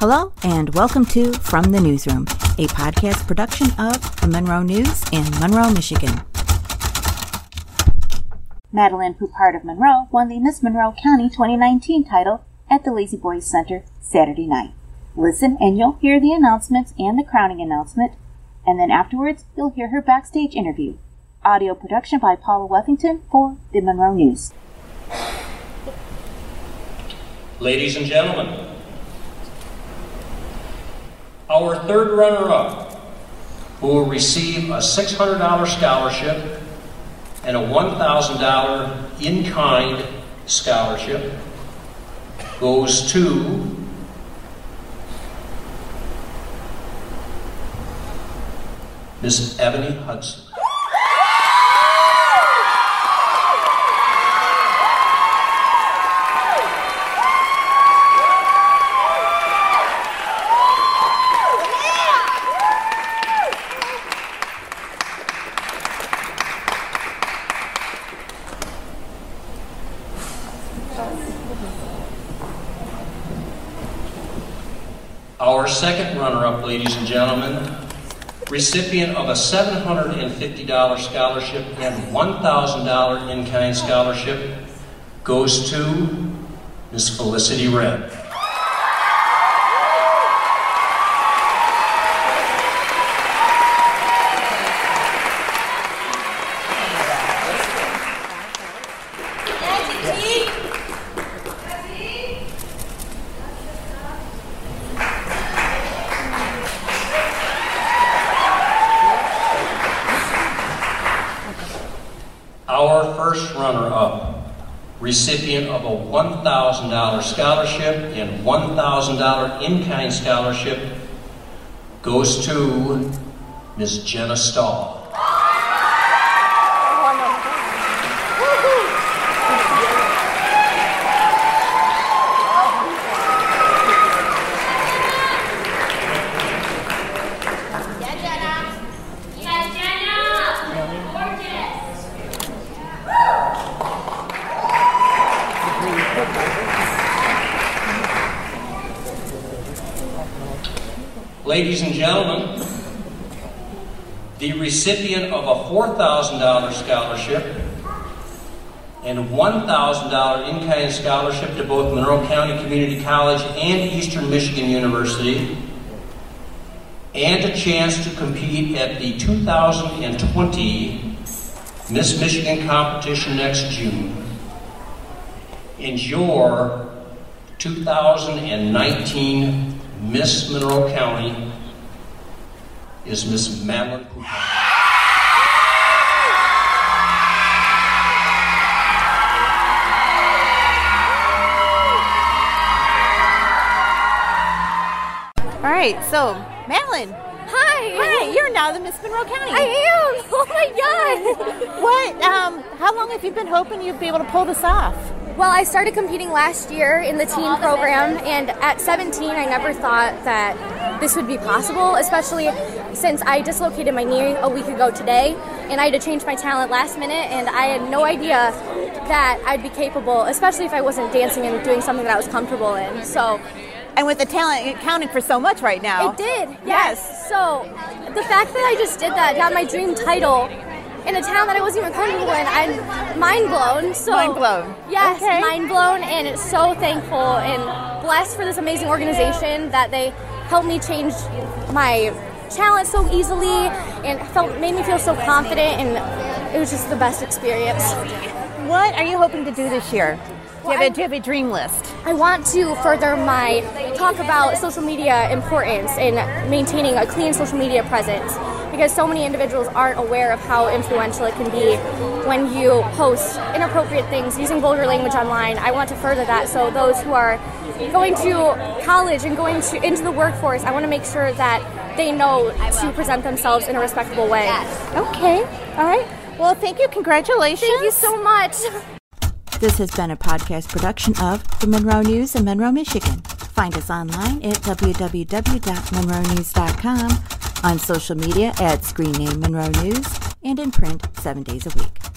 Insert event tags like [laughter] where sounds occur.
Hello, and welcome to From the Newsroom, a podcast production of the Monroe News in Monroe, Michigan. Madalyn Poupard of Monroe won the Miss Monroe County 2019 title at the La-Z-Boy Center Saturday night. Listen and you'll hear the announcements and the crowning announcement, and then afterwards you'll hear her backstage interview. Audio production by Paula Wethington for the Monroe News. Ladies and gentlemen, our third runner-up, who will receive a $600 scholarship and a $1,000 in-kind scholarship, goes to Miss Ebony Hudson. Our second runner-up, ladies and gentlemen, recipient of a $750 scholarship and $1,000 in-kind scholarship, goes to Miss Felicity Red. Our first runner-up, recipient of a $1,000 scholarship and $1,000 in-kind scholarship, goes to Ms. Jenna Stahl. Ladies and gentlemen, the recipient of a $4,000 scholarship and $1,000 in-kind scholarship to both Monroe County Community College and Eastern Michigan University, and a chance to compete at the 2020 Miss Michigan competition next June. And your 2019 Miss Monroe County is Miss Madalyn Poupard. All right, so Madalyn, Hi. hi, you're now the Miss Monroe County. I am. [laughs] Oh my god. [laughs] What? Um, how long have you been hoping you'd be able to pull this off? Well, I started competing last year in the teen program, and at 17, I never thought that this would be possible, especially since I dislocated my knee a week ago today, and I had to change my talent last minute, and I had no idea that I'd be capable, especially if I wasn't dancing and doing something that I was comfortable in. So And with the talent it counting for so much right now. It did, yes. So the fact that I just did that, got my dream title in a town that I wasn't even comfortable in, I'm mind blown. So Mind blown. Yes, Okay. mind blown, and so thankful and blessed for this amazing organization that they helped me change my talent so easily and felt made me feel so confident, and it was just the best experience. What are you hoping to do this year? Do you, have a, do you have a dream list? I want to further my talk about social media importance and maintaining a clean social media presence because so many individuals aren't aware of how influential it can be when you post inappropriate things using vulgar language online. I want to further that so those who are going to college and going to into the workforce, I want to make sure that they know to present themselves in a respectable way. Okay. All right. Well, thank you. Congratulations. Thank you so much. This has been a podcast production of the Monroe News in Monroe, Michigan. Find us online at www.monroenews.com, on social media at Screen Name Monroe News, and in print seven days a week.